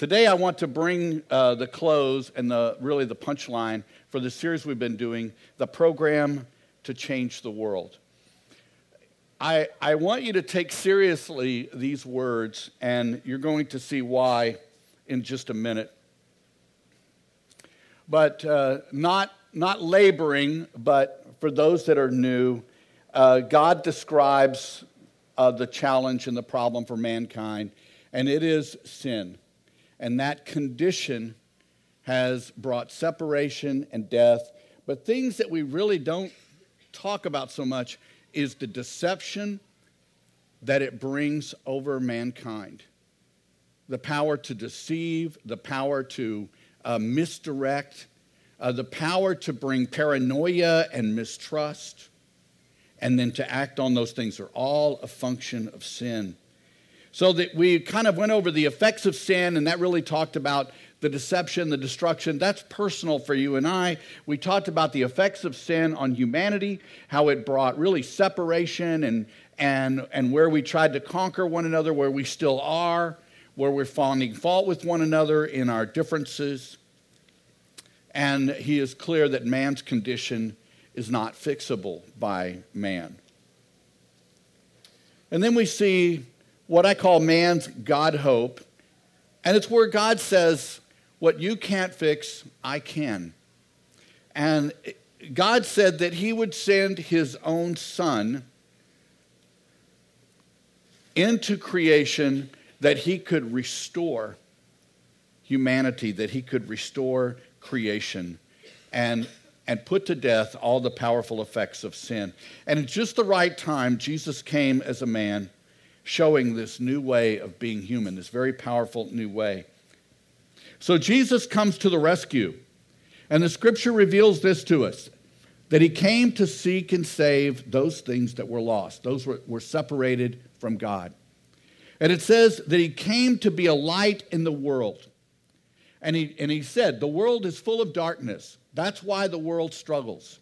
Today, I want to bring uh, the close and the, really the punchline for the series we've been doing, the program to change the world. I, I want you to take seriously these words, and you're going to see why in just a minute. But uh, not, not laboring, but for those that are new, uh, God describes uh, the challenge and the problem for mankind, and it is sin. And that condition has brought separation and death. But things that we really don't talk about so much is the deception that it brings over mankind the power to deceive, the power to uh, misdirect, uh, the power to bring paranoia and mistrust, and then to act on those things are all a function of sin. So that we kind of went over the effects of sin, and that really talked about the deception, the destruction. That's personal for you and I. We talked about the effects of sin on humanity, how it brought really separation and, and, and where we tried to conquer one another, where we still are, where we're finding fault with one another in our differences. And he is clear that man's condition is not fixable by man. And then we see what I call man's God hope. And it's where God says, What you can't fix, I can. And God said that He would send His own Son into creation that He could restore humanity, that He could restore creation and, and put to death all the powerful effects of sin. And at just the right time, Jesus came as a man showing this new way of being human, this very powerful new way. So Jesus comes to the rescue, and the scripture reveals this to us that he came to seek and save those things that were lost, those were, were separated from God. And it says that he came to be a light in the world. And he, and he said, The world is full of darkness. That's why the world struggles.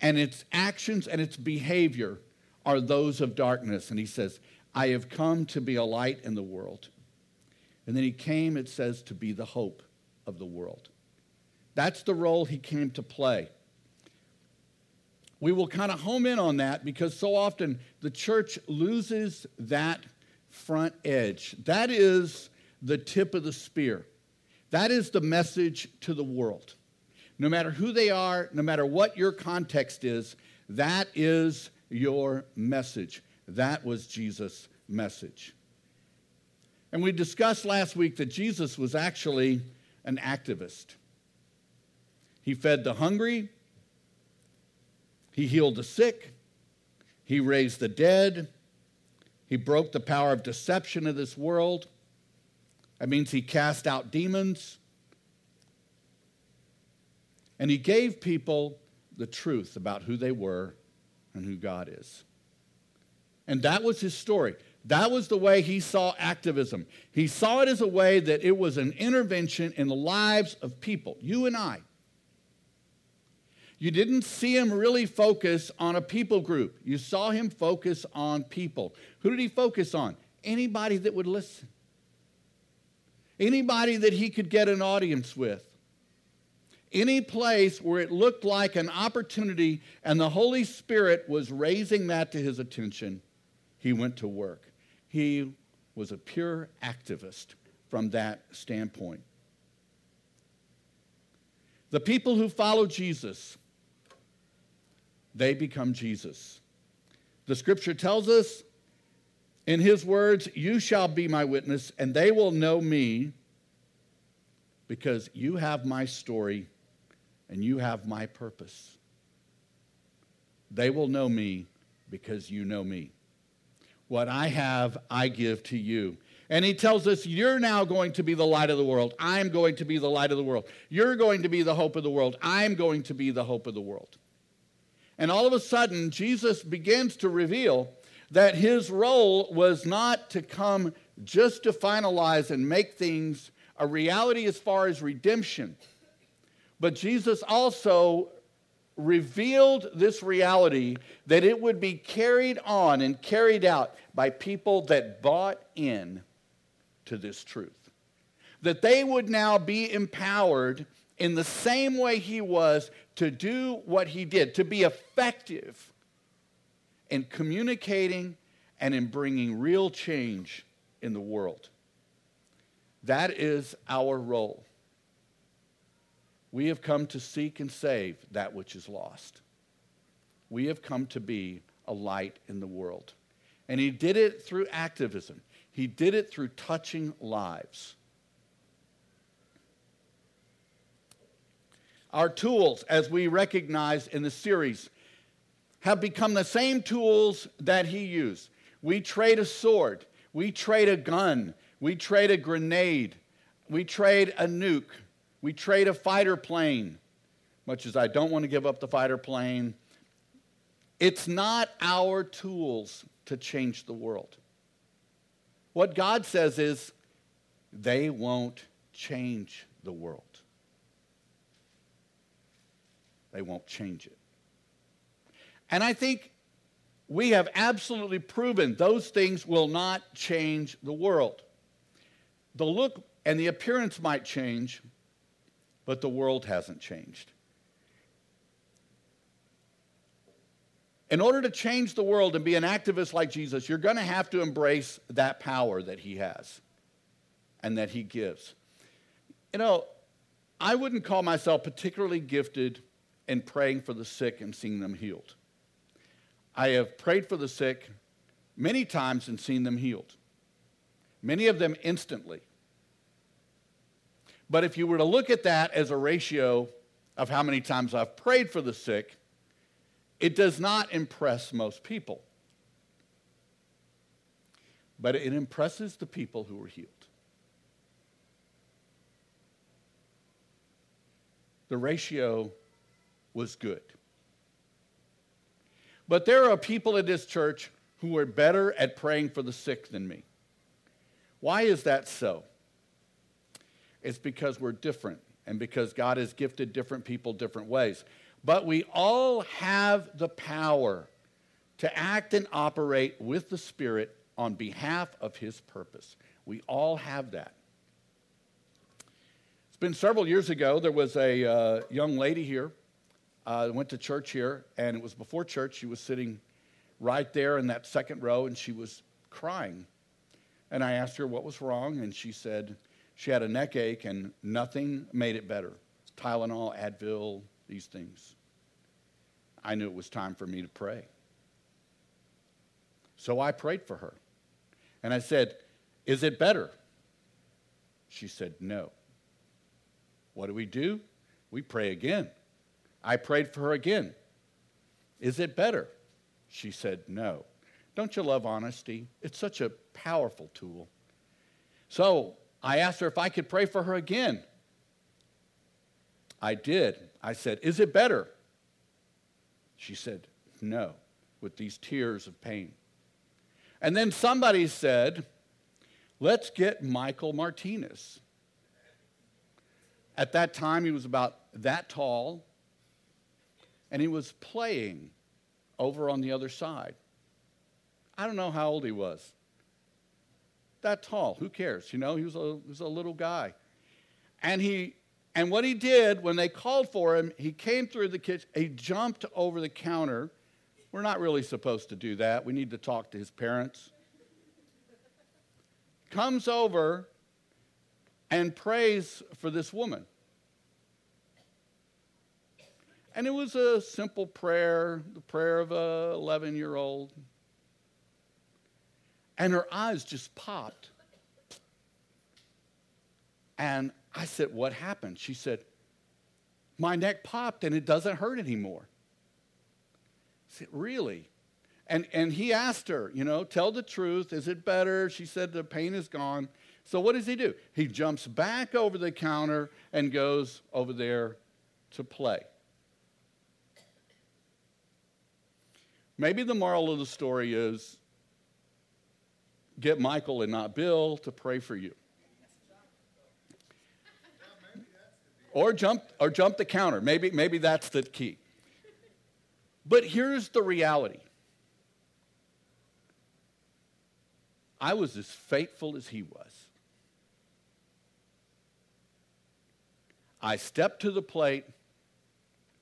And its actions and its behavior are those of darkness. And he says, I have come to be a light in the world. And then he came, it says, to be the hope of the world. That's the role he came to play. We will kind of home in on that because so often the church loses that front edge. That is the tip of the spear. That is the message to the world. No matter who they are, no matter what your context is, that is your message. That was Jesus' message. And we discussed last week that Jesus was actually an activist. He fed the hungry, he healed the sick, he raised the dead, he broke the power of deception of this world. That means he cast out demons. And he gave people the truth about who they were and who God is. And that was his story. That was the way he saw activism. He saw it as a way that it was an intervention in the lives of people, you and I. You didn't see him really focus on a people group. You saw him focus on people. Who did he focus on? Anybody that would listen. Anybody that he could get an audience with. Any place where it looked like an opportunity and the Holy Spirit was raising that to his attention he went to work. He was a pure activist from that standpoint. The people who follow Jesus, they become Jesus. The scripture tells us in his words, You shall be my witness, and they will know me because you have my story and you have my purpose. They will know me because you know me. What I have, I give to you. And he tells us, You're now going to be the light of the world. I'm going to be the light of the world. You're going to be the hope of the world. I'm going to be the hope of the world. And all of a sudden, Jesus begins to reveal that his role was not to come just to finalize and make things a reality as far as redemption, but Jesus also revealed this reality that it would be carried on and carried out by people that bought in to this truth. that they would now be empowered in the same way he was to do what he did, to be effective in communicating and in bringing real change in the world. That is our role. We have come to seek and save that which is lost. We have come to be a light in the world. And he did it through activism, he did it through touching lives. Our tools, as we recognize in the series, have become the same tools that he used. We trade a sword, we trade a gun, we trade a grenade, we trade a nuke, we trade a fighter plane. Much as I don't want to give up the fighter plane, it's not our tools to change the world. What God says is, they won't change the world. They won't change it. And I think we have absolutely proven those things will not change the world. The look and the appearance might change, but the world hasn't changed. In order to change the world and be an activist like Jesus, you're going to have to embrace that power that he has and that he gives. You know, I wouldn't call myself particularly gifted in praying for the sick and seeing them healed. I have prayed for the sick many times and seen them healed, many of them instantly. But if you were to look at that as a ratio of how many times I've prayed for the sick, it does not impress most people. But it impresses the people who were healed. The ratio was good. But there are people in this church who are better at praying for the sick than me. Why is that so? It's because we're different and because God has gifted different people different ways. But we all have the power to act and operate with the Spirit on behalf of His purpose. We all have that. It's been several years ago, there was a uh, young lady here uh, went to church here, and it was before church. She was sitting right there in that second row, and she was crying. And I asked her what was wrong, and she said she had a neck ache, and nothing made it better. Tylenol, Advil, these things. I knew it was time for me to pray. So I prayed for her. And I said, Is it better? She said, No. What do we do? We pray again. I prayed for her again. Is it better? She said, No. Don't you love honesty? It's such a powerful tool. So I asked her if I could pray for her again. I did. I said, Is it better? She said, No, with these tears of pain. And then somebody said, Let's get Michael Martinez. At that time, he was about that tall, and he was playing over on the other side. I don't know how old he was. That tall, who cares? You know, he was a, he was a little guy. And he and what he did when they called for him, he came through the kitchen, he jumped over the counter. We're not really supposed to do that. We need to talk to his parents. Comes over and prays for this woman. And it was a simple prayer, the prayer of a 11 year old. And her eyes just popped. And I said, What happened? She said, My neck popped and it doesn't hurt anymore. I said, Really? And, and he asked her, you know, tell the truth. Is it better? She said, The pain is gone. So what does he do? He jumps back over the counter and goes over there to play. Maybe the moral of the story is get Michael and not Bill to pray for you. Or jump, or jump the counter. Maybe, maybe that's the key. But here's the reality I was as faithful as he was. I stepped to the plate,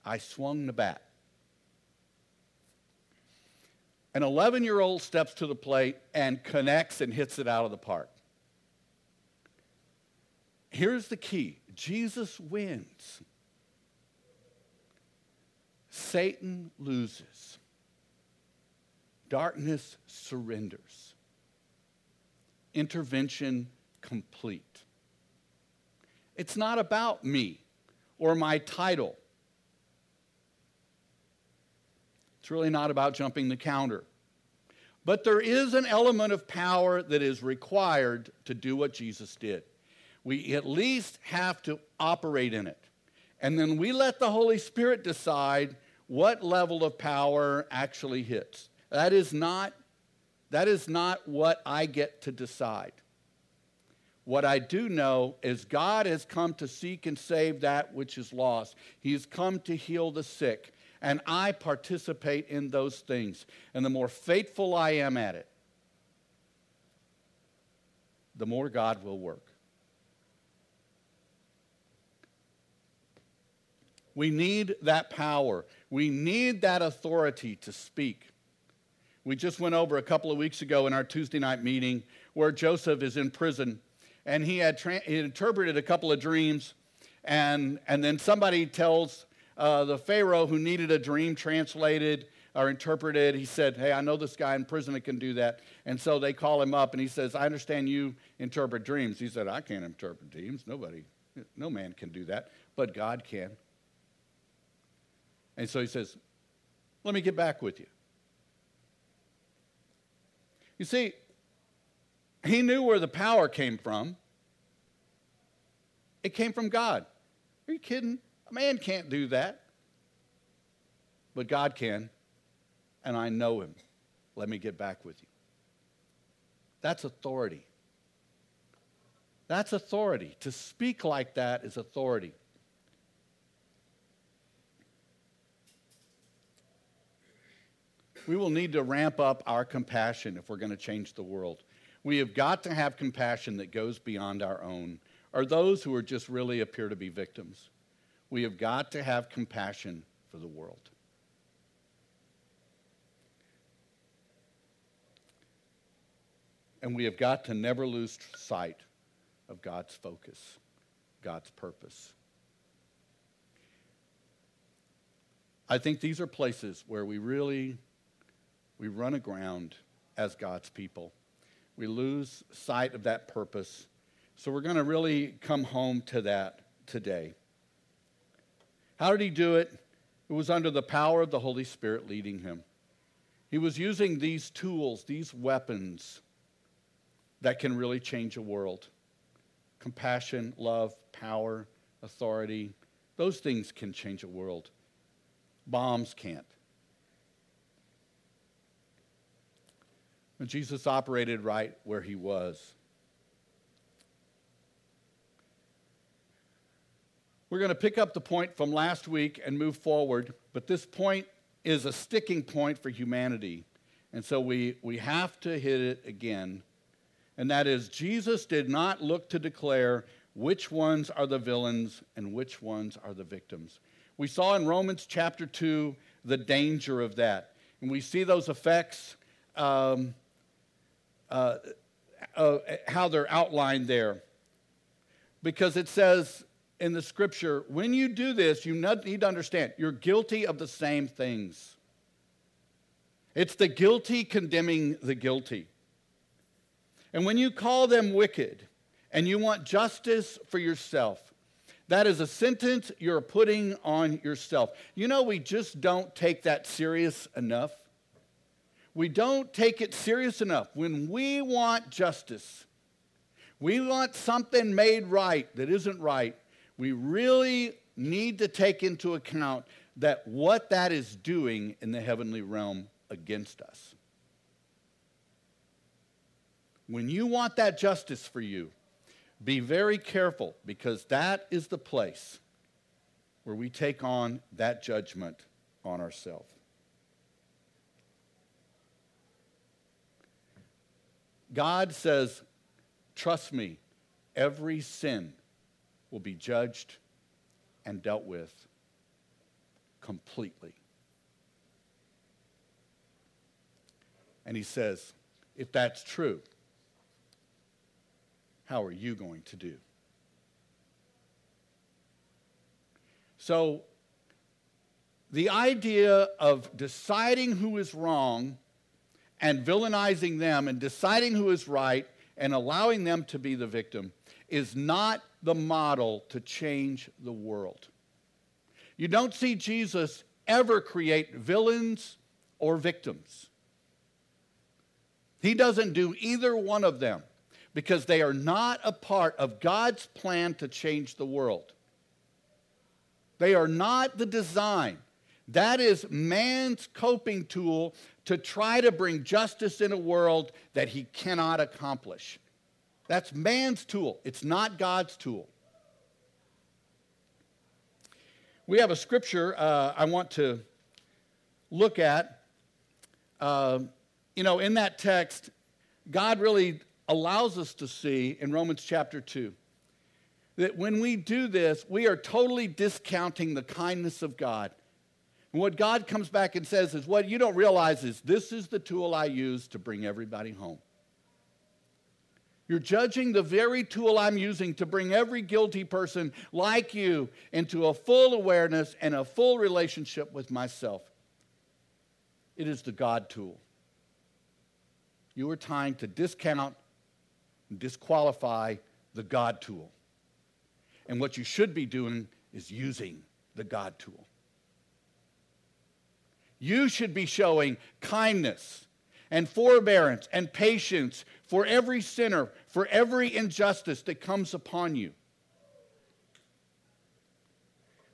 I swung the bat. An 11 year old steps to the plate and connects and hits it out of the park. Here's the key. Jesus wins, Satan loses, darkness surrenders, intervention complete. It's not about me or my title It's really not about jumping the counter. But there is an element of power that is required to do what Jesus did. We at least have to operate in it. And then we let the Holy Spirit decide what level of power actually hits. That is not, that is not what I get to decide. What I do know is God has come to seek and save that which is lost. He has come to heal the sick and I participate in those things. And the more faithful I am at it, the more God will work. We need that power. We need that authority to speak. We just went over a couple of weeks ago in our Tuesday night meeting where Joseph is in prison and he had, tra- he interpreted a couple of dreams and, and then somebody tells uh, the Pharaoh who needed a dream translated or interpreted, he said, Hey, I know this guy in prison that can do that. And so they call him up and he says, I understand you interpret dreams. He said, I can't interpret dreams. Nobody, no man can do that, but God can. And so he says, Let me get back with you. You see, he knew where the power came from. It came from God. Are you kidding? A man can't do that. But God can, and I know him. Let me get back with you. That's authority. That's authority. To speak like that is authority. We will need to ramp up our compassion if we're going to change the world. We have got to have compassion that goes beyond our own, or those who are just really appear to be victims. We have got to have compassion for the world. And we have got to never lose sight of God's focus, God's purpose. I think these are places where we really we run aground as God's people. We lose sight of that purpose. So we're going to really come home to that today. How did he do it? It was under the power of the Holy Spirit leading him. He was using these tools, these weapons that can really change a world compassion, love, power, authority. Those things can change a world. Bombs can't. And Jesus operated right where he was. We're going to pick up the point from last week and move forward, but this point is a sticking point for humanity. And so we, we have to hit it again. And that is, Jesus did not look to declare which ones are the villains and which ones are the victims. We saw in Romans chapter 2 the danger of that. And we see those effects, um, uh, uh, how they're outlined there. Because it says, in the scripture, when you do this, you need to understand you're guilty of the same things. It's the guilty condemning the guilty. And when you call them wicked and you want justice for yourself, that is a sentence you're putting on yourself. You know, we just don't take that serious enough. We don't take it serious enough. When we want justice, we want something made right that isn't right, we really need to take into account that what that is doing in the heavenly realm against us. When you want that justice for you, be very careful because that is the place where we take on that judgment on ourselves. God says, Trust me, every sin will be judged and dealt with completely. And he says, if that's true, how are you going to do? So, the idea of deciding who is wrong and villainizing them and deciding who is right and allowing them to be the victim is not the model to change the world. You don't see Jesus ever create villains or victims. He doesn't do either one of them because they are not a part of God's plan to change the world. They are not the design. That is man's coping tool to try to bring justice in a world that he cannot accomplish. That's man's tool, it's not God's tool. We have a scripture uh, I want to look at. Uh, you know, in that text, God really allows us to see in Romans chapter 2 that when we do this, we are totally discounting the kindness of God. And what God comes back and says is, What you don't realize is this is the tool I use to bring everybody home. You're judging the very tool I'm using to bring every guilty person like you into a full awareness and a full relationship with myself. It is the God tool. You are trying to discount and disqualify the God tool. And what you should be doing is using the God tool. You should be showing kindness and forbearance and patience for every sinner, for every injustice that comes upon you.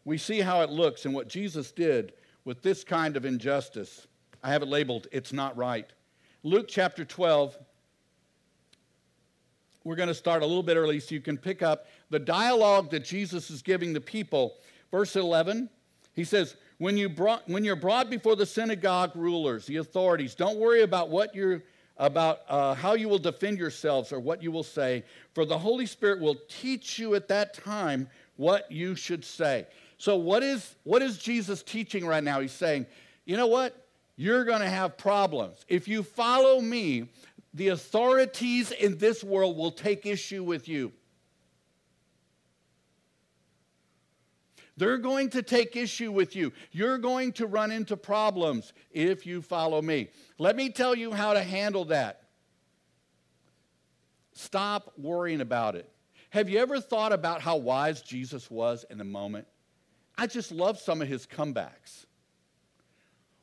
We see how it looks and what Jesus did with this kind of injustice. I have it labeled, It's Not Right. Luke chapter 12. We're going to start a little bit early so you can pick up the dialogue that Jesus is giving the people. Verse 11, he says, when, you brought, when you're brought before the synagogue rulers, the authorities, don't worry about what you're about uh, how you will defend yourselves or what you will say, for the Holy Spirit will teach you at that time what you should say. So, what is, what is Jesus teaching right now? He's saying, you know what? you're going to have problems. If you follow me, the authorities in this world will take issue with you. They're going to take issue with you. You're going to run into problems if you follow me. Let me tell you how to handle that. Stop worrying about it. Have you ever thought about how wise Jesus was in the moment? I just love some of his comebacks.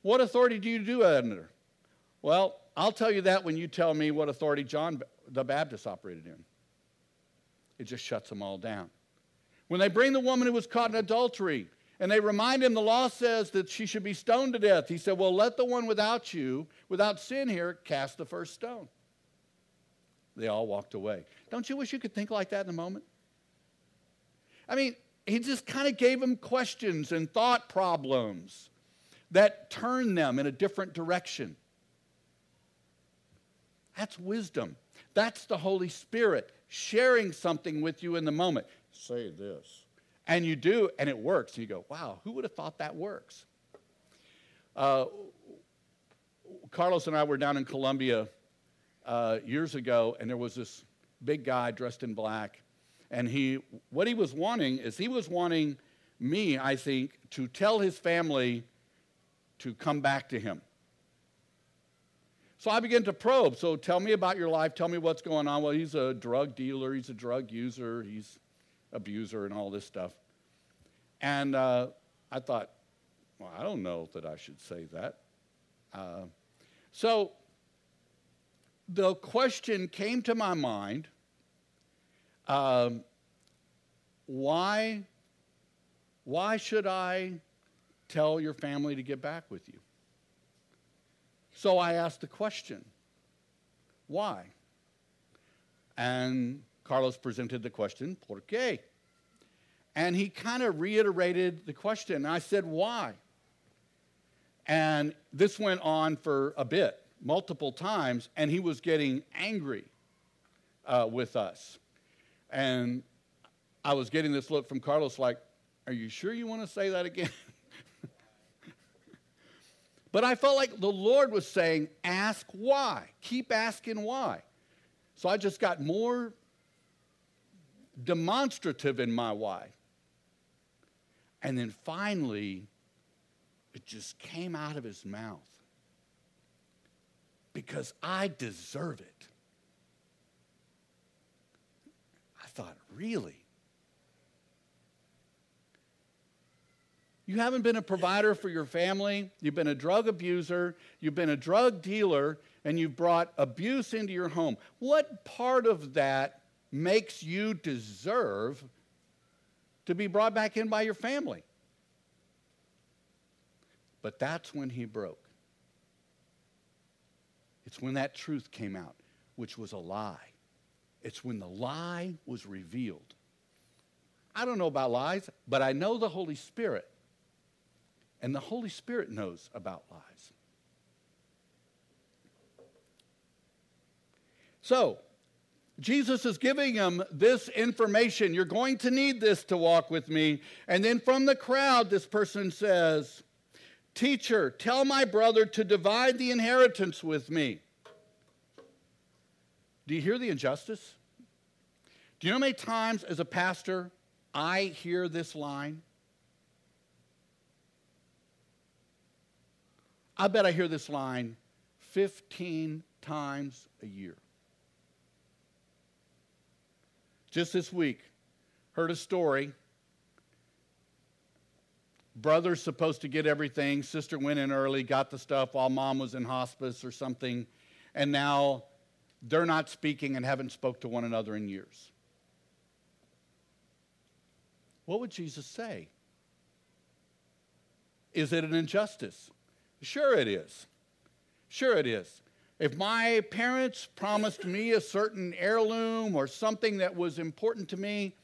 What authority do you do under? Well, I'll tell you that when you tell me what authority John the Baptist operated in. It just shuts them all down. When they bring the woman who was caught in adultery and they remind him the law says that she should be stoned to death, he said, Well, let the one without you, without sin here, cast the first stone. They all walked away. Don't you wish you could think like that in a moment? I mean, he just kind of gave them questions and thought problems that turn them in a different direction. That's wisdom. That's the Holy Spirit sharing something with you in the moment. Say this. And you do, and it works. And you go, wow, who would have thought that works? Uh, Carlos and I were down in Colombia uh, years ago, and there was this big guy dressed in black. And he, what he was wanting is he was wanting me, I think, to tell his family to come back to him. So I began to probe. So tell me about your life. Tell me what's going on. Well, he's a drug dealer, he's a drug user, he's abuser, and all this stuff. And uh, I thought, well, I don't know that I should say that. Uh, so the question came to my mind um, why, why should I tell your family to get back with you. So I asked the question, why? And Carlos presented the question, ¿por qué? And he kind of reiterated the question. I said, why? And this went on for a bit, multiple times, and he was getting angry uh, with us. And I was getting this look from Carlos like, Are you sure you want to say that again? but I felt like the Lord was saying, Ask why. Keep asking why. So I just got more demonstrative in my why. And then finally, it just came out of his mouth because I deserve it. I thought, really? You haven't been a provider for your family, you've been a drug abuser, you've been a drug dealer, and you've brought abuse into your home. What part of that makes you deserve to be brought back in by your family? But that's when he broke. It's when that truth came out, which was a lie. It's when the lie was revealed. I don't know about lies, but I know the Holy Spirit. And the Holy Spirit knows about lies. So, Jesus is giving him this information. You're going to need this to walk with me. And then from the crowd, this person says, Teacher, tell my brother to divide the inheritance with me. Do you hear the injustice? Do you know how many times as a pastor I hear this line? I bet I hear this line 15 times a year. Just this week, heard a story. Brother's supposed to get everything. Sister went in early, got the stuff while mom was in hospice or something. And now they're not speaking and haven't spoke to one another in years. What would Jesus say? Is it an injustice? Sure, it is. Sure, it is. If my parents promised me a certain heirloom or something that was important to me,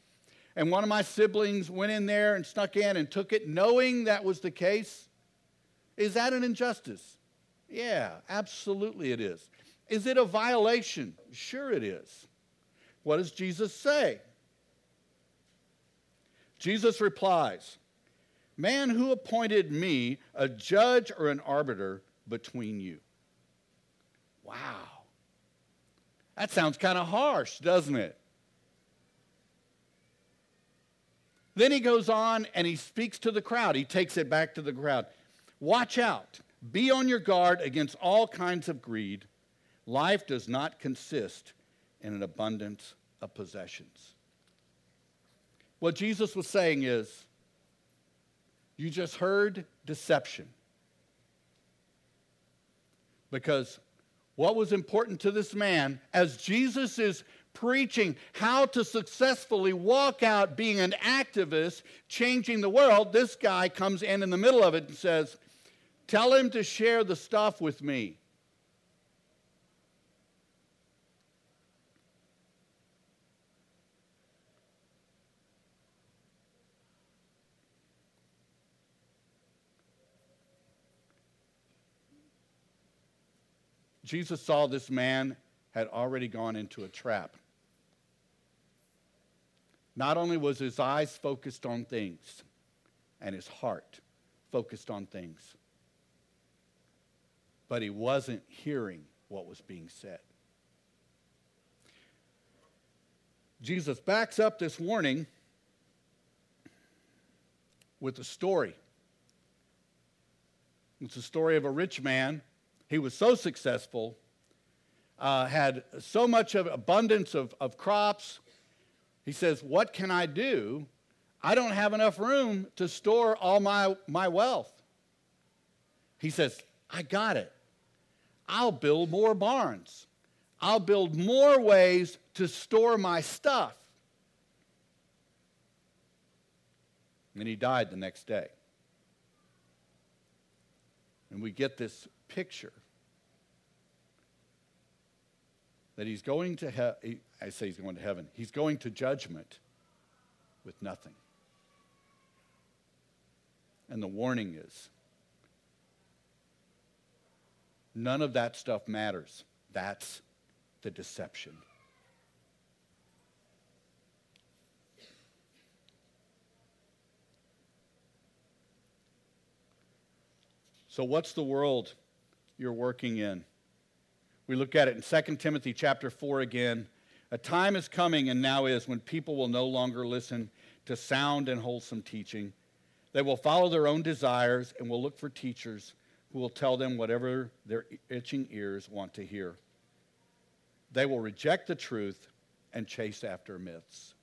and one of my siblings went in there and snuck in and took it knowing that was the case, is that an injustice? Yeah, absolutely it is. Is it a violation? Sure, it is. What does Jesus say? Jesus replies, Man, who appointed me a judge or an arbiter between you? Wow. That sounds kind of harsh, doesn't it? Then he goes on and he speaks to the crowd. He takes it back to the crowd. Watch out. Be on your guard against all kinds of greed. Life does not consist in an abundance of possessions. What Jesus was saying is, you just heard deception. Because what was important to this man, as Jesus is preaching how to successfully walk out being an activist, changing the world, this guy comes in in the middle of it and says, Tell him to share the stuff with me. Jesus saw this man had already gone into a trap. Not only was his eyes focused on things and his heart focused on things, but he wasn't hearing what was being said. Jesus backs up this warning with a story. It's a story of a rich man he was so successful, uh, had so much of abundance of, of crops. He says, What can I do? I don't have enough room to store all my, my wealth. He says, I got it. I'll build more barns. I'll build more ways to store my stuff. And he died the next day. And we get this picture that he's going to heaven. I say he's going to heaven. He's going to judgment with nothing. And the warning is none of that stuff matters. That's the deception. So, what's the world you're working in? We look at it in 2 Timothy chapter 4 again. A time is coming and now is when people will no longer listen to sound and wholesome teaching. They will follow their own desires and will look for teachers who will tell them whatever their itching ears want to hear. They will reject the truth and chase after myths.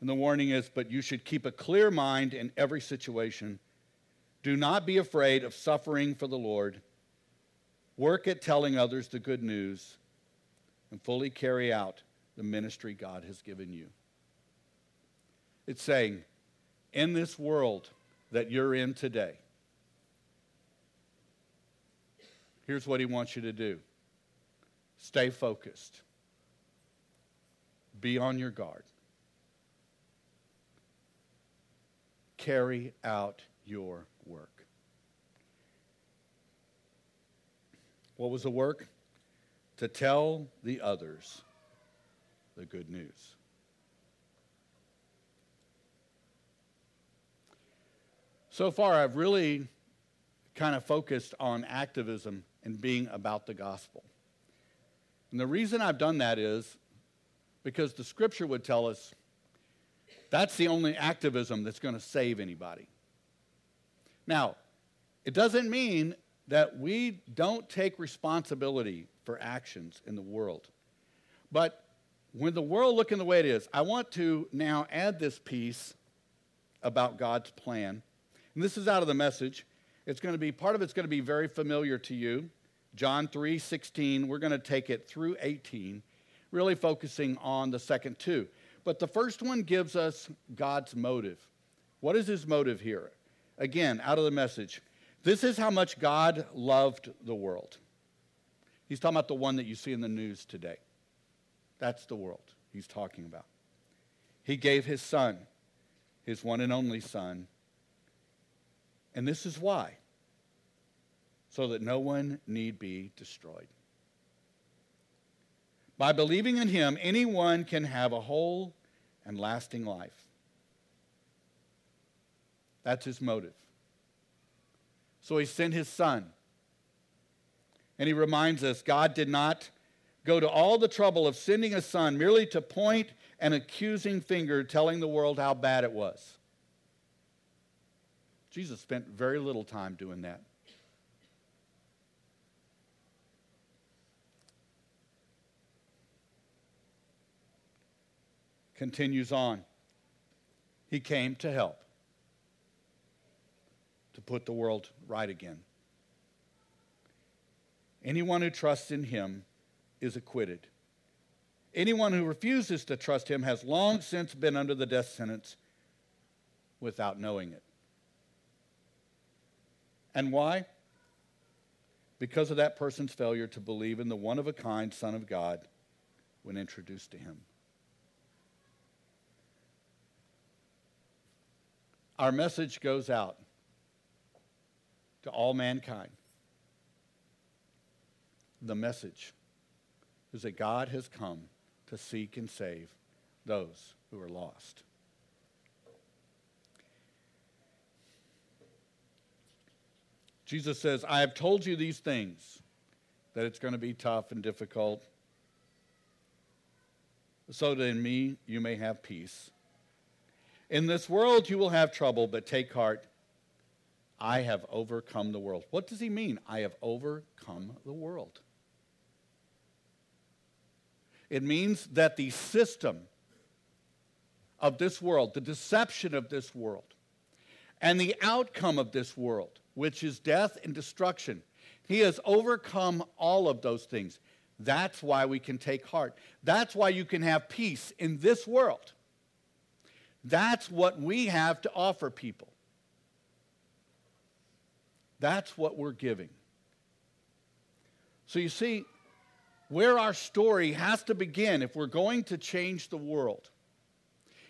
And the warning is, but you should keep a clear mind in every situation. Do not be afraid of suffering for the Lord. Work at telling others the good news and fully carry out the ministry God has given you. It's saying, in this world that you're in today, here's what he wants you to do stay focused, be on your guard, carry out your work. What was the work? To tell the others the good news. So far, I've really kind of focused on activism and being about the gospel. And the reason I've done that is because the scripture would tell us that's the only activism that's going to save anybody. Now, it doesn't mean that we don't take responsibility for actions in the world. But when the world looking the way it is, I want to now add this piece about God's plan and this is out of the message. It's going to be, part of it's going to be very familiar to you. John 3 16, we're going to take it through 18, really focusing on the second two. But the first one gives us God's motive. What is his motive here? Again, out of the message. This is how much God loved the world. He's talking about the one that you see in the news today. That's the world he's talking about. He gave his son, his one and only son, and this is why so that no one need be destroyed. By believing in him, anyone can have a whole and lasting life. That's his motive. So he sent his son. And he reminds us God did not go to all the trouble of sending a son merely to point an accusing finger telling the world how bad it was. Jesus spent very little time doing that. Continues on. He came to help, to put the world right again. Anyone who trusts in him is acquitted. Anyone who refuses to trust him has long since been under the death sentence without knowing it. And why? Because of that person's failure to believe in the one of a kind Son of God when introduced to him. Our message goes out to all mankind. The message is that God has come to seek and save those who are lost. Jesus says, I have told you these things, that it's going to be tough and difficult, so that in me you may have peace. In this world you will have trouble, but take heart. I have overcome the world. What does he mean? I have overcome the world. It means that the system of this world, the deception of this world, and the outcome of this world which is death and destruction. He has overcome all of those things. That's why we can take heart. That's why you can have peace in this world. That's what we have to offer people. That's what we're giving. So you see, where our story has to begin if we're going to change the world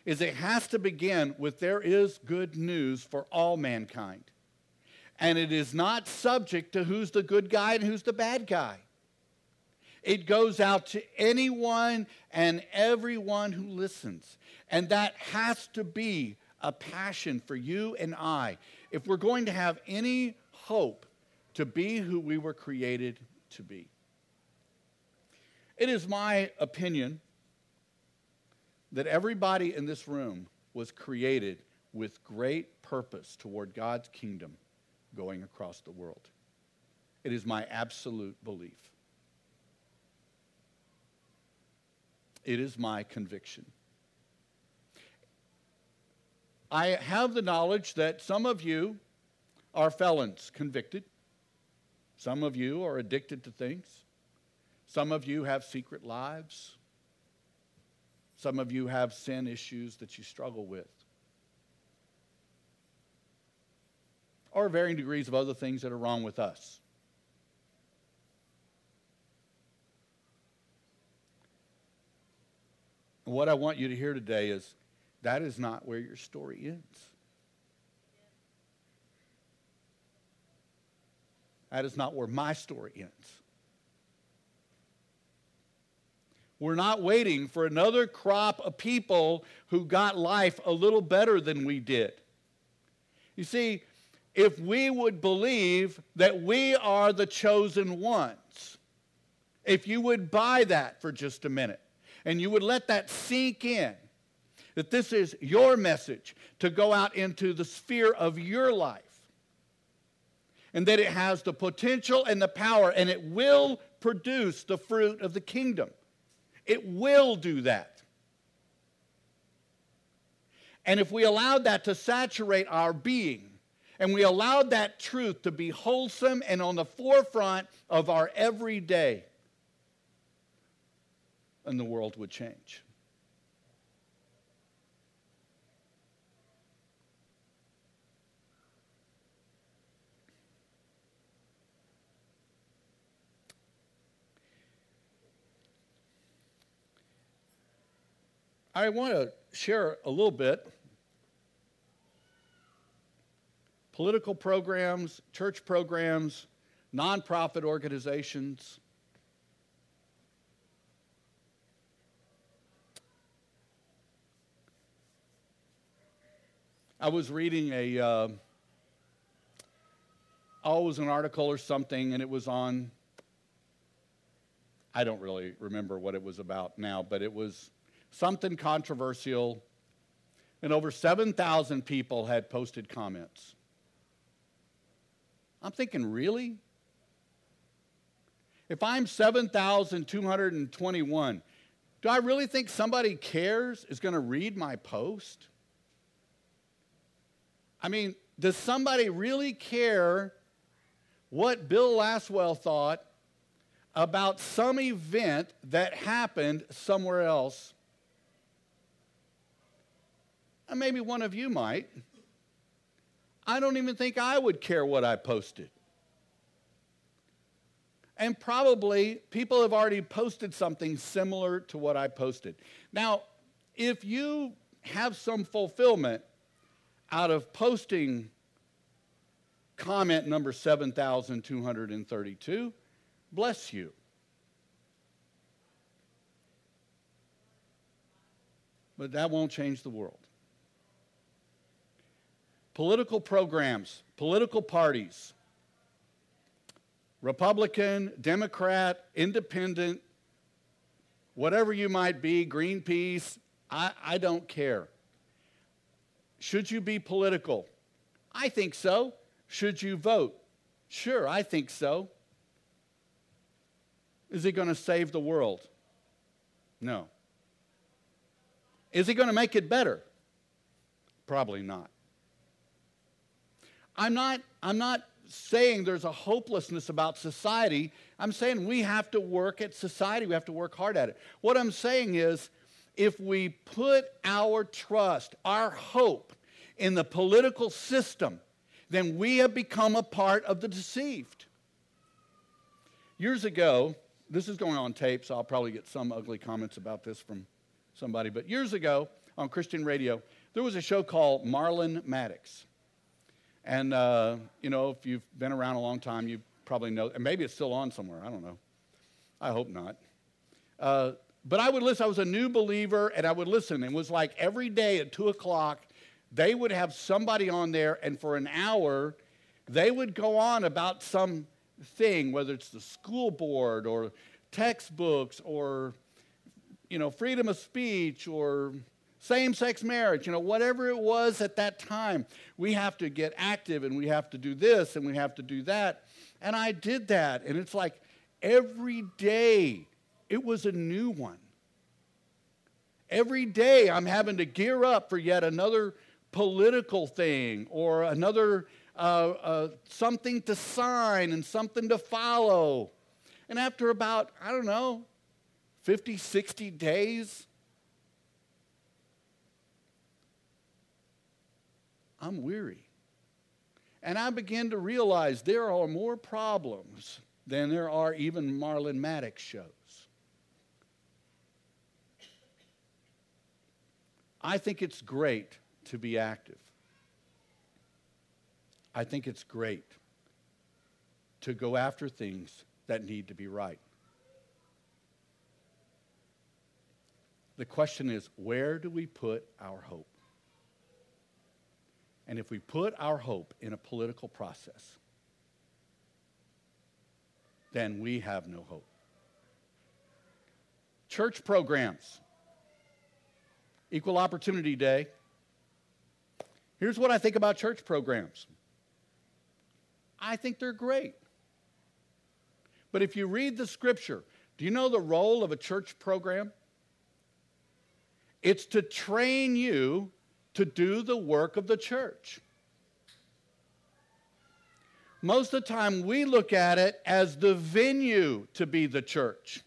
is it has to begin with there is good news for all mankind and it is not subject to who's the good guy and who's the bad guy. It goes out to anyone and everyone who listens. And that has to be a passion for you and I, if we're going to have any hope to be who we were created to be. It is my opinion that everybody in this room was created with great purpose toward God's kingdom going across the world. It is my absolute belief. It is my conviction. I have the knowledge that some of you are felons convicted. Some of you are addicted to things. Some of you have secret lives. Some of you have sin issues that you struggle with. Or varying degrees of other things that are wrong with us. what I want you to hear today is that is not where your story ends. That is not where my story ends. We're not waiting for another crop of people who got life a little better than we did. You see, if we would believe that we are the chosen ones, if you would buy that for just a minute and you would let that sink in, that this is your message to go out into the sphere of your life, and that it has the potential and the power, and it will produce the fruit of the kingdom. It will do that. And if we allowed that to saturate our being, and we allowed that truth to be wholesome and on the forefront of our everyday, and the world would change. I want to share a little bit political programs, church programs, nonprofit organizations. I was reading a, uh, was an article or something, and it was on, I don't really remember what it was about now, but it was something controversial, and over 7,000 people had posted comments. I'm thinking, really? If I'm 7,221, do I really think somebody cares, is going to read my post? I mean, does somebody really care what Bill Laswell thought about some event that happened somewhere else and maybe one of you might. I don't even think I would care what I posted. And probably people have already posted something similar to what I posted. Now, if you have some fulfillment out of posting comment number 7,232, bless you. But that won't change the world political programs, political parties, Republican, Democrat, Independent, whatever you might be, Greenpeace, I, I don't care. Should you be political? I think so. Should you vote? Sure, I think so. Is he going to save the world? No. Is he going to make it better? Probably not. I'm not, I'm not saying there's a hopelessness about society. I'm saying we have to work at society. We have to work hard at it. What I'm saying is if we put our trust, our hope in the political system, then we have become a part of the deceived. Years ago, this is going on tape, so I'll probably get some ugly comments about this from somebody, but years ago on Christian radio, there was a show called Marlin Maddoux. And, uh, you know, if you've been around a long time, you probably know, and maybe it's still on somewhere. I don't know. I hope not. Uh, but I would listen. I was a new believer, and I would listen. It was like every day at 2 o'clock, they would have somebody on there, and for an hour, they would go on about some thing, whether it's the school board or textbooks or you know, freedom of speech or same sex marriage, you know, whatever it was at that time. We have to get active and we have to do this and we have to do that. And I did that. And it's like every day it was a new one. Every day I'm having to gear up for yet another political thing or another uh, uh, something to sign and something to follow. And after about, I don't know, 50, 60 days, I'm weary. And I begin to realize there are more problems than there are even Marlin Maddoux shows. I think it's great to be active. I think it's great to go after things that need to be right. The question is where do we put our hope? And if we put our hope in a political process, then we have no hope. Church programs, Equal Opportunity Day. Here's what I think about church programs I think they're great. But if you read the scripture, do you know the role of a church program? It's to train you to do the work of the church. Most of the time, we look at it as the venue to be the church.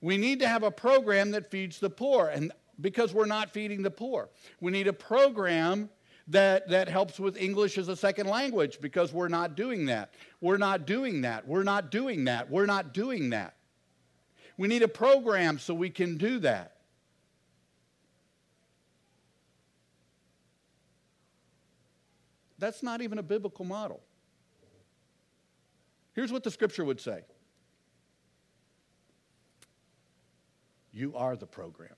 We need to have a program that feeds the poor, and because we're not feeding the poor, we need a program that, that helps with English as a second language because we're not doing that. We're not doing that. We're not doing that. We're not doing that. We need a program so we can do that. That's not even a biblical model. Here's what the scripture would say You are the program.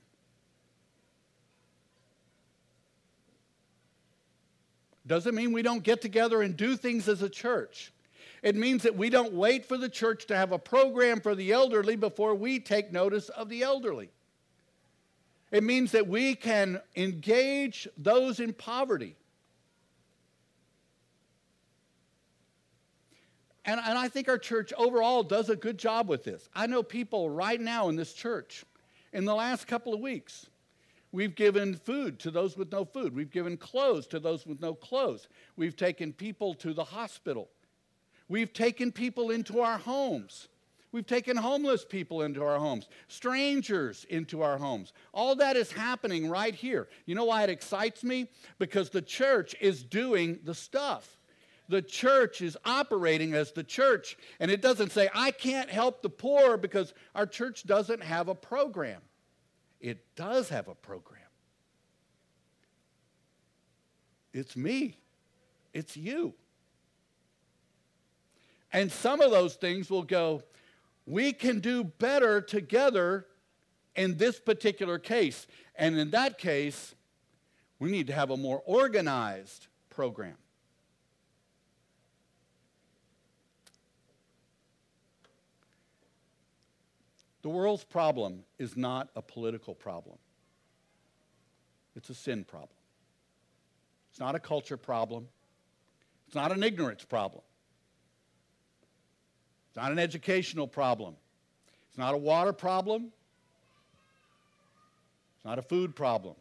Doesn't mean we don't get together and do things as a church. It means that we don't wait for the church to have a program for the elderly before we take notice of the elderly. It means that we can engage those in poverty. And, and I think our church overall does a good job with this. I know people right now in this church, in the last couple of weeks, we've given food to those with no food. We've given clothes to those with no clothes. We've taken people to the hospital. We've taken people into our homes. We've taken homeless people into our homes, strangers into our homes. All that is happening right here. You know why it excites me? Because the church is doing the stuff the church is operating as the church. And it doesn't say, I can't help the poor because our church doesn't have a program. It does have a program. It's me, it's you. And some of those things will go, we can do better together in this particular case. And in that case, we need to have a more organized program. The world's problem is not a political problem, it's a sin problem. It's not a culture problem, it's not an ignorance problem, it's not an educational problem, it's not a water problem, it's not a food problem,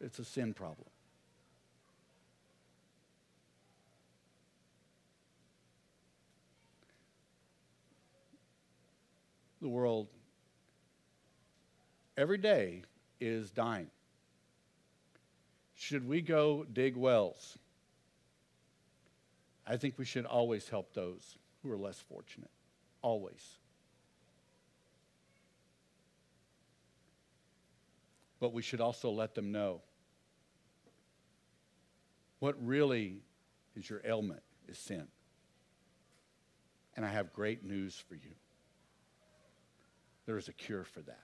it's a sin problem. The world every day is dying. Should we go dig wells? I think we should always help those who are less fortunate. Always. But we should also let them know what really is your ailment is sin. And I have great news for you there is a cure for that.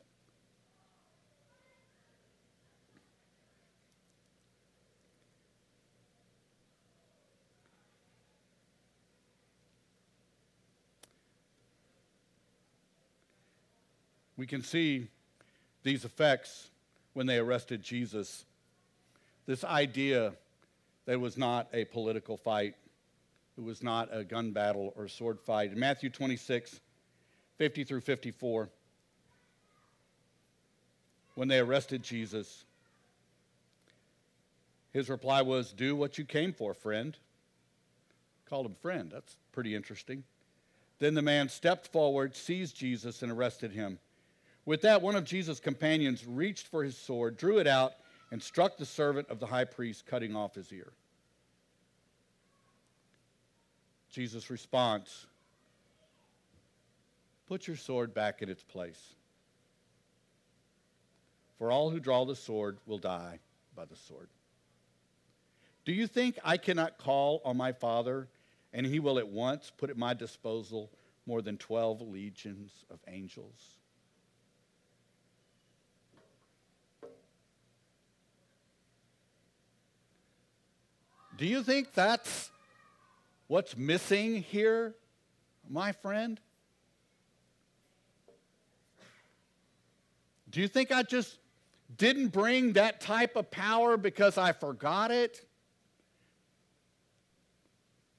We can see these effects when they arrested Jesus. This idea that it was not a political fight, it was not a gun battle or sword fight. In Matthew 26, 50 through 54, when they arrested Jesus, his reply was, Do what you came for, friend. Called him friend. That's pretty interesting. Then the man stepped forward, seized Jesus, and arrested him. With that, one of Jesus' companions reached for his sword, drew it out, and struck the servant of the high priest, cutting off his ear. Jesus' response Put your sword back in its place. For all who draw the sword will die by the sword. Do you think I cannot call on my Father, and he will at once put at my disposal more than 12 legions of angels? Do you think that's what's missing here, my friend? Do you think I just didn't bring that type of power because I forgot it?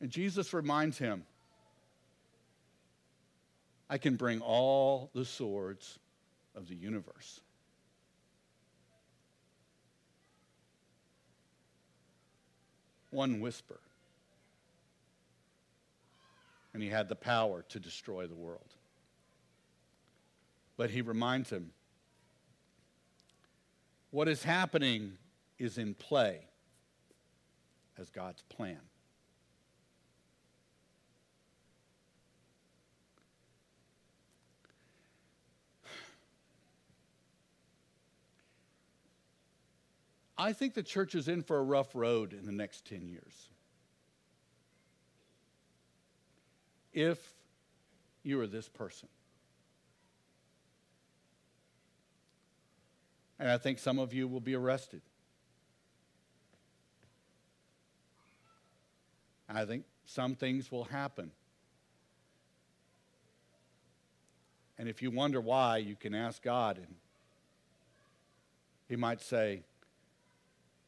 And Jesus reminds him I can bring all the swords of the universe. one whisper. And he had the power to destroy the world. But he reminds him what is happening is in play as God's plan. I think the church is in for a rough road in the next 10 years. If you are this person. And I think some of you will be arrested. I think some things will happen. And if you wonder why, you can ask God, and He might say,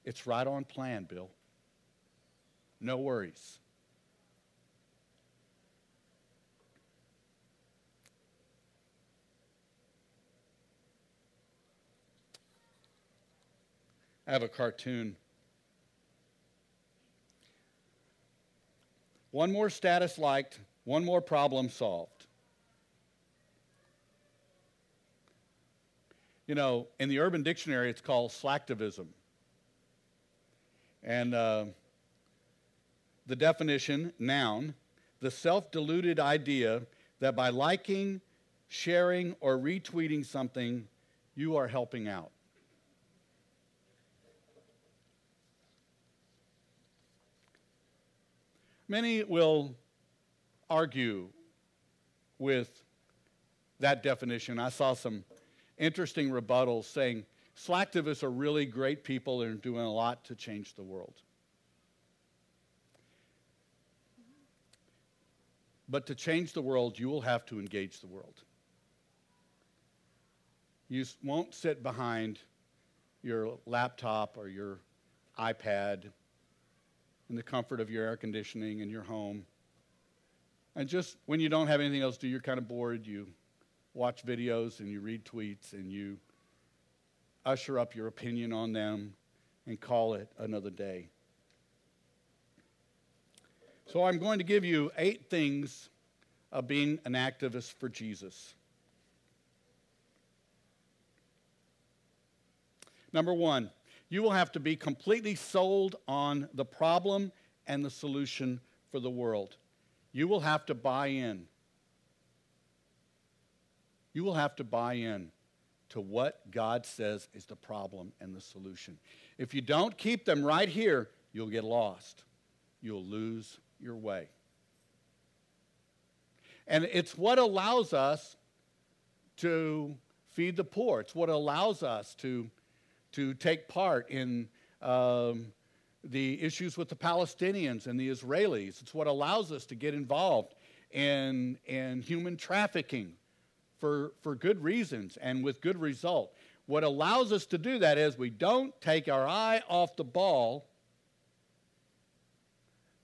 it's right on plan, Bill. No worries. I have a cartoon. One more status liked, one more problem solved. You know, in the Urban Dictionary, it's called slacktivism. And uh, the definition noun, the self deluded idea that by liking, sharing, or retweeting something, you are helping out. Many will argue with that definition. I saw some interesting rebuttals saying Slacktivists are really great people and are doing a lot to change the world. But to change the world, you will have to engage the world. You won't sit behind your laptop or your iPad in the comfort of your air conditioning in your home. And just when you don't have anything else to do, you're kind of bored, you watch videos and you read tweets and you usher up your opinion on them and call it another day. So I'm going to give you eight things of being an activist for Jesus. Number one, you will have to be completely sold on the problem and the solution for the world. You will have to buy in. You will have to buy in to what God says is the problem and the solution. If you don't keep them right here, you'll get lost. You'll lose your way. And it's what allows us to feed the poor. It's what allows us to, to take part in um, the issues with the Palestinians and the Israelis. It's what allows us to get involved in, in human trafficking for, for good reasons and with good result. What allows us to do that is we don't take our eye off the ball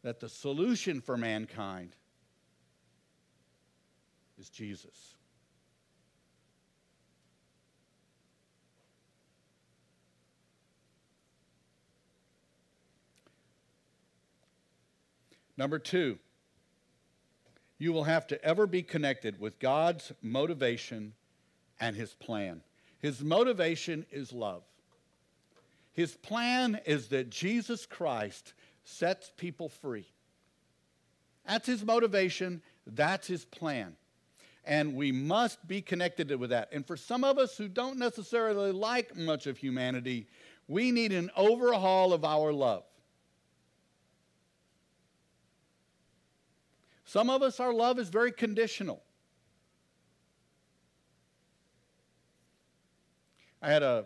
that the solution for mankind is Jesus. Number two, you will have to ever be connected with God's motivation and His plan. His motivation is love. His plan is that Jesus Christ sets people free. That's his motivation, that's his plan. And we must be connected with that. And for some of us who don't necessarily like much of humanity, we need an overhaul of our love. Some of us, our love is very conditional. I had a,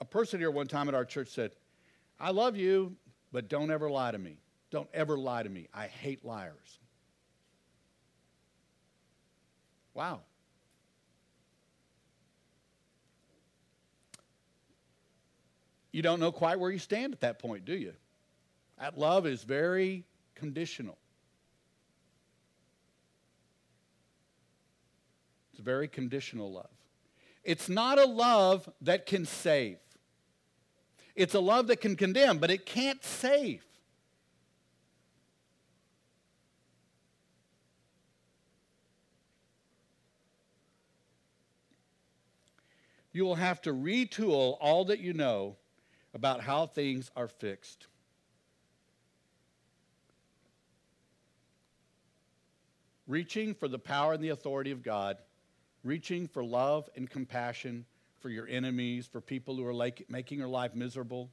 a person here one time at our church said, I love you, but don't ever lie to me. Don't ever lie to me. I hate liars. Wow. You don't know quite where you stand at that point, do you? That love is very conditional. It's very conditional love. It's not a love that can save. It's a love that can condemn, but it can't save. You will have to retool all that you know about how things are fixed. Reaching for the power and the authority of God reaching for love and compassion for your enemies, for people who are like, making your life miserable.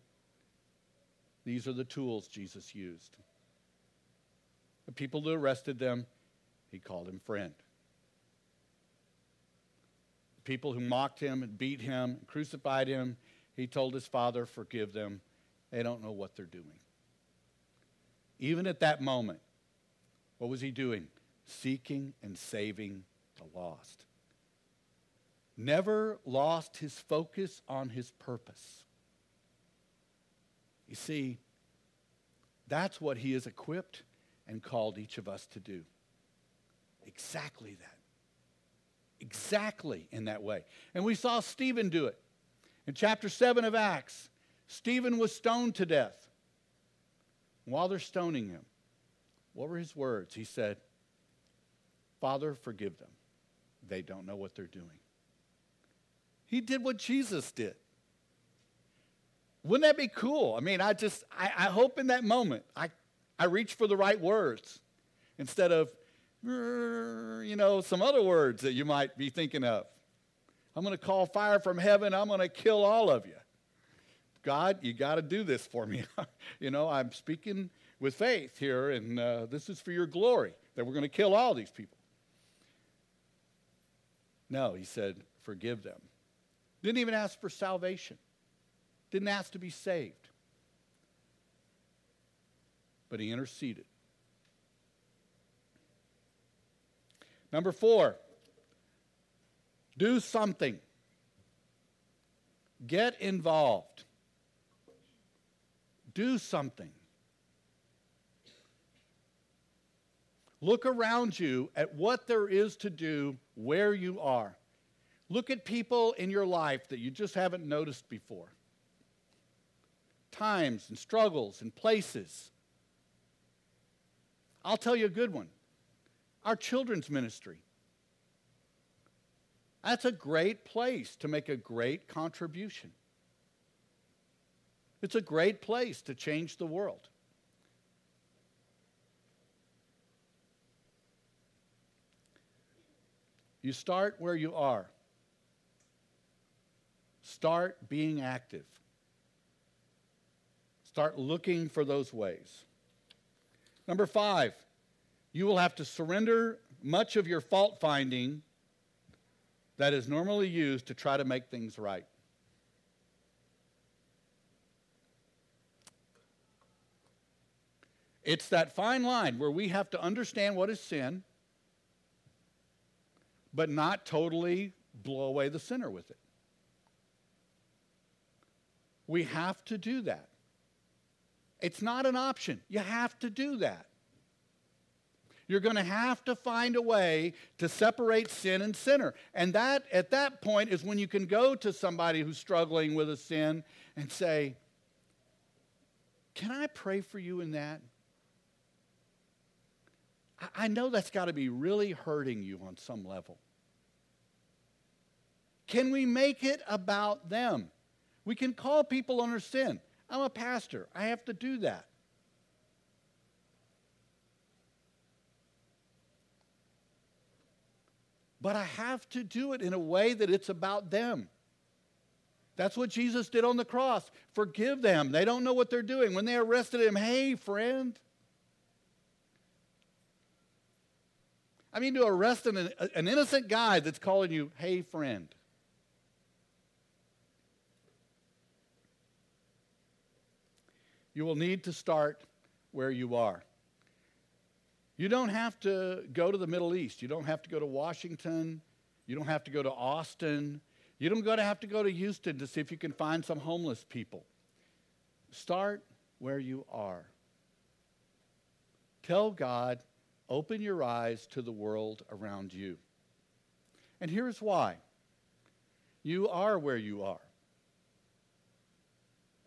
These are the tools Jesus used. The people who arrested them, he called him friend. The people who mocked him and beat him, and crucified him, he told his father, Forgive them. They don't know what they're doing. Even at that moment, what was he doing? Seeking and saving the lost never lost his focus on his purpose. You see, that's what he has equipped and called each of us to do. Exactly that. Exactly in that way. And we saw Stephen do it. In chapter 7 of Acts, Stephen was stoned to death. While they're stoning him, what were his words? He said, Father, forgive them. They don't know what they're doing. He did what Jesus did. Wouldn't that be cool? I mean, I just, I, I hope in that moment I, I reach for the right words instead of, you know, some other words that you might be thinking of. I'm going to call fire from heaven. I'm going to kill all of you. God, you got to do this for me. you know, I'm speaking with faith here, and uh, this is for your glory that we're going to kill all these people. No, he said, forgive them. Didn't even ask for salvation, didn't ask to be saved. But he interceded. Number four, do something. Get involved. Do something. Look around you at what there is to do where you are. Look at people in your life that you just haven't noticed before. Times and struggles and places. I'll tell you a good one our children's ministry. That's a great place to make a great contribution. It's a great place to change the world. You start where you are. Start being active. Start looking for those ways. Number five, you will have to surrender much of your fault finding that is normally used to try to make things right. It's that fine line where we have to understand what is sin, but not totally blow away the sinner with it. We have to do that. It's not an option. You have to do that. You're going to have to find a way to separate sin and sinner. And that at that point is when you can go to somebody who's struggling with a sin and say, "Can I pray for you in that?" I know that's got to be really hurting you on some level. Can we make it about them? We can call people on their sin. I'm a pastor. I have to do that. But I have to do it in a way that it's about them. That's what Jesus did on the cross. Forgive them. They don't know what they're doing. When they arrested him, hey, friend. I mean, to arrest an, an innocent guy that's calling you, hey, friend. You will need to start where you are. You don't have to go to the Middle East. You don't have to go to Washington. You don't have to go to Austin. You don't to have to go to Houston to see if you can find some homeless people. Start where you are. Tell God, open your eyes to the world around you. And here's why you are where you are.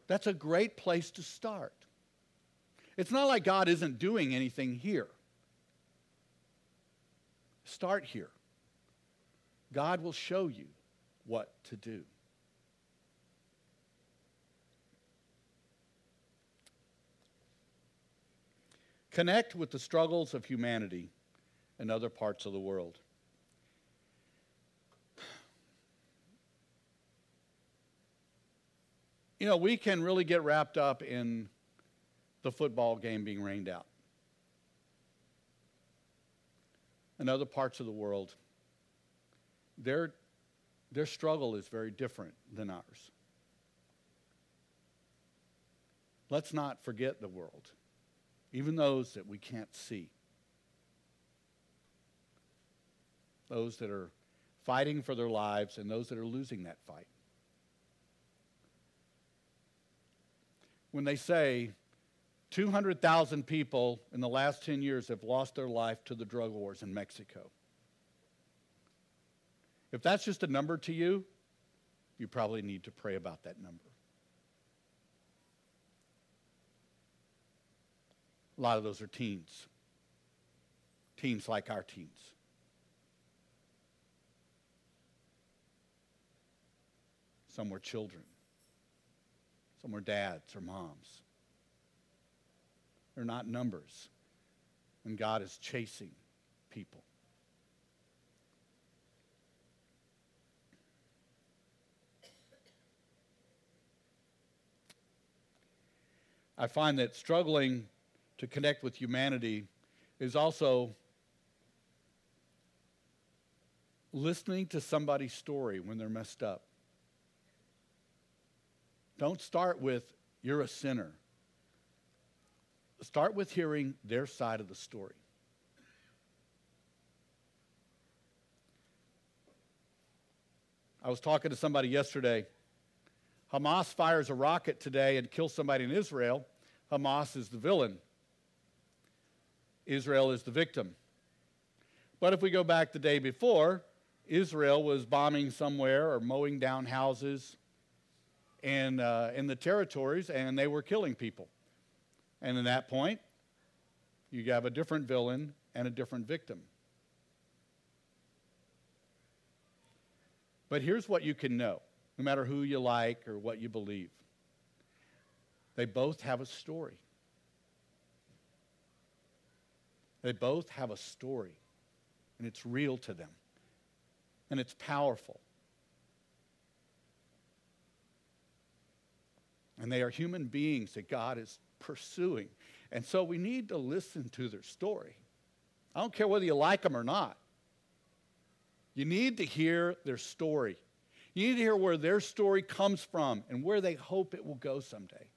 That's a great place to start. It's not like God isn't doing anything here. Start here. God will show you what to do. Connect with the struggles of humanity in other parts of the world. You know, we can really get wrapped up in the football game being rained out. In other parts of the world, their, their struggle is very different than ours. Let's not forget the world, even those that we can't see. Those that are fighting for their lives and those that are losing that fight. When they say 200,000 people in the last 10 years have lost their life to the drug wars in Mexico. If that's just a number to you, you probably need to pray about that number. A lot of those are teens. Teens like our teens. Some were children. Some dads or moms. They're not numbers. And God is chasing people. I find that struggling to connect with humanity is also listening to somebody's story when they're messed up. Don't start with, you're a sinner start with hearing their side of the story. I was talking to somebody yesterday. Hamas fires a rocket today and kills somebody in Israel. Hamas is the villain, Israel is the victim. But if we go back the day before, Israel was bombing somewhere or mowing down houses in, uh, in the territories and they were killing people. And at that point, you have a different villain and a different victim. But here's what you can know no matter who you like or what you believe they both have a story. They both have a story, and it's real to them, and it's powerful. And they are human beings that God is pursuing. And so we need to listen to their story. I don't care whether you like them or not. You need to hear their story. You need to hear where their story comes from and where they hope it will go someday.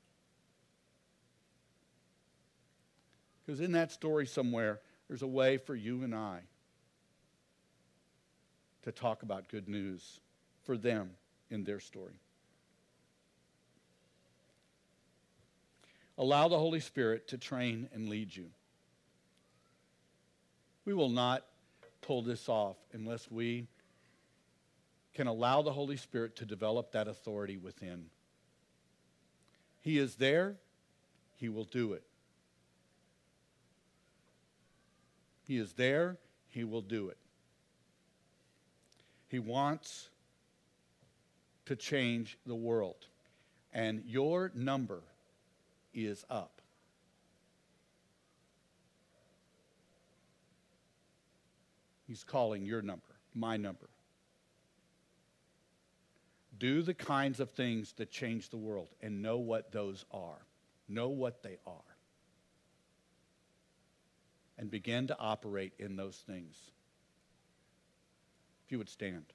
Because in that story somewhere, there's a way for you and I to talk about good news for them in their story. Allow the Holy Spirit to train and lead you. We will not pull this off unless we can allow the Holy Spirit to develop that authority within. He is there, He will do it. He is there, He will do it. He wants to change the world. And your number is up. He's calling your number, my number. Do the kinds of things that change the world and know what those are. Know what they are. And begin to operate in those things. If you would stand.